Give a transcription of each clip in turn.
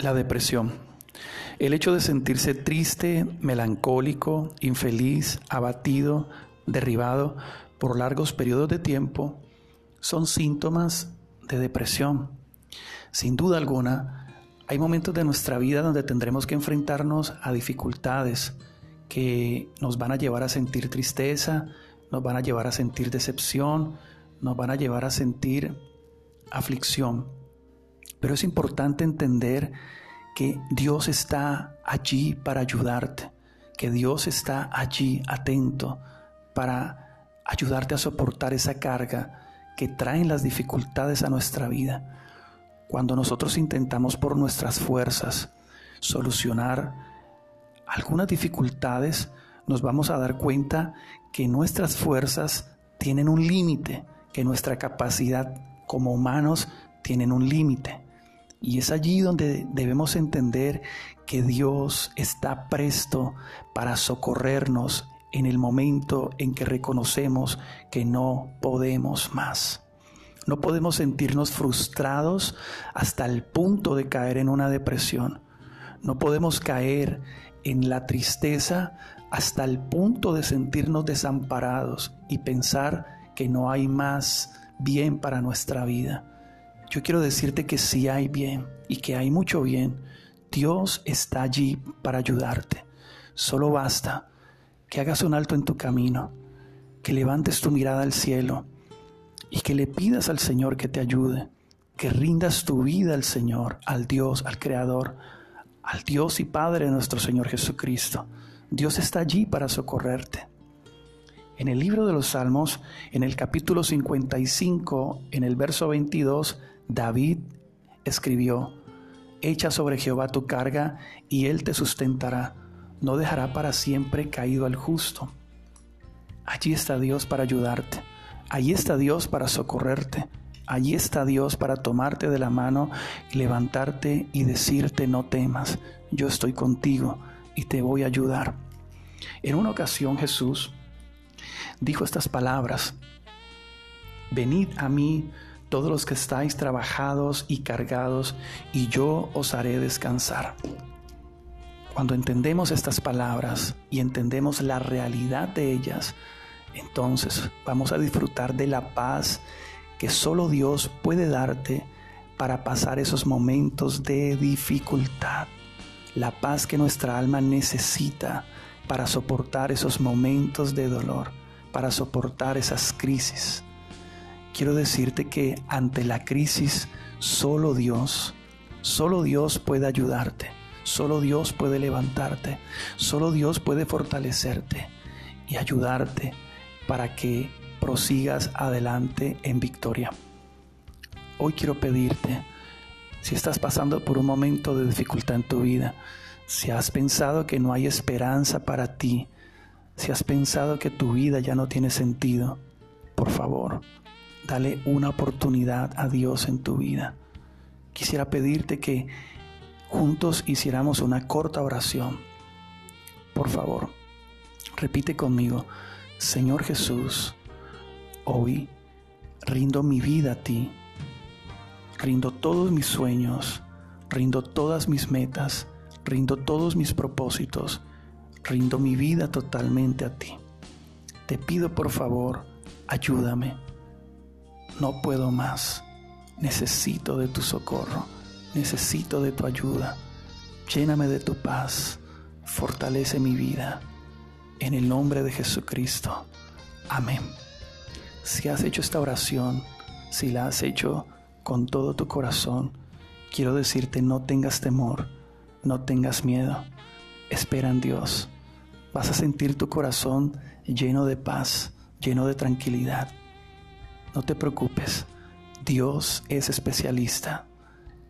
La depresión. El hecho de sentirse triste, melancólico, infeliz, abatido, derribado por largos periodos de tiempo son síntomas de depresión. Sin duda alguna, hay momentos de nuestra vida donde tendremos que enfrentarnos a dificultades que nos van a llevar a sentir tristeza, nos van a llevar a sentir decepción, nos van a llevar a sentir aflicción. Pero es importante entender que Dios está allí para ayudarte, que Dios está allí atento para ayudarte a soportar esa carga que traen las dificultades a nuestra vida. Cuando nosotros intentamos por nuestras fuerzas solucionar algunas dificultades, nos vamos a dar cuenta que nuestras fuerzas tienen un límite, que nuestra capacidad como humanos tienen un límite. Y es allí donde debemos entender que Dios está presto para socorrernos en el momento en que reconocemos que no podemos más. No podemos sentirnos frustrados hasta el punto de caer en una depresión. No podemos caer en la tristeza hasta el punto de sentirnos desamparados y pensar que no hay más bien para nuestra vida. Yo quiero decirte que sí hay bien y que hay mucho bien. Dios está allí para ayudarte. Solo basta que hagas un alto en tu camino, que levantes tu mirada al cielo y que le pidas al Señor que te ayude, que rindas tu vida al Señor, al Dios, al Creador, al Dios y Padre de nuestro Señor Jesucristo. Dios está allí para socorrerte. En el libro de los Salmos, en el capítulo 55, en el verso 22, David escribió, Echa sobre Jehová tu carga y él te sustentará, no dejará para siempre caído al justo. Allí está Dios para ayudarte. Allí está Dios para socorrerte. Allí está Dios para tomarte de la mano levantarte y decirte no temas, yo estoy contigo y te voy a ayudar. En una ocasión Jesús dijo estas palabras, venid a mí todos los que estáis trabajados y cargados, y yo os haré descansar. Cuando entendemos estas palabras y entendemos la realidad de ellas, entonces vamos a disfrutar de la paz que solo Dios puede darte para pasar esos momentos de dificultad. La paz que nuestra alma necesita para soportar esos momentos de dolor, para soportar esas crisis. Quiero decirte que ante la crisis solo Dios, solo Dios puede ayudarte, solo Dios puede levantarte, solo Dios puede fortalecerte y ayudarte para que prosigas adelante en victoria. Hoy quiero pedirte, si estás pasando por un momento de dificultad en tu vida, si has pensado que no hay esperanza para ti, si has pensado que tu vida ya no tiene sentido, por favor, dale una oportunidad a Dios en tu vida. Quisiera pedirte que juntos hiciéramos una corta oración. Por favor, repite conmigo, Señor Jesús, hoy rindo mi vida a ti, rindo todos mis sueños, rindo todas mis metas, rindo todos mis propósitos, rindo mi vida totalmente a ti. Te pido por favor, ayúdame. No puedo más. Necesito de tu socorro, necesito de tu ayuda. Lléname de tu paz, fortalece mi vida en el nombre de Jesucristo. Amén. Si has hecho esta oración, si la has hecho con todo tu corazón, quiero decirte no tengas temor, no tengas miedo. Espera en Dios. Vas a sentir tu corazón lleno de paz, lleno de tranquilidad. No te preocupes. Dios es especialista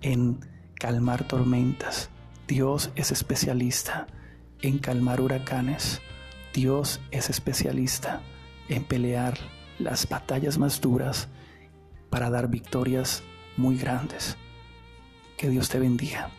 en calmar tormentas. Dios es especialista en calmar huracanes. Dios es especialista en pelear las batallas más duras para dar victorias muy grandes. Que Dios te bendiga.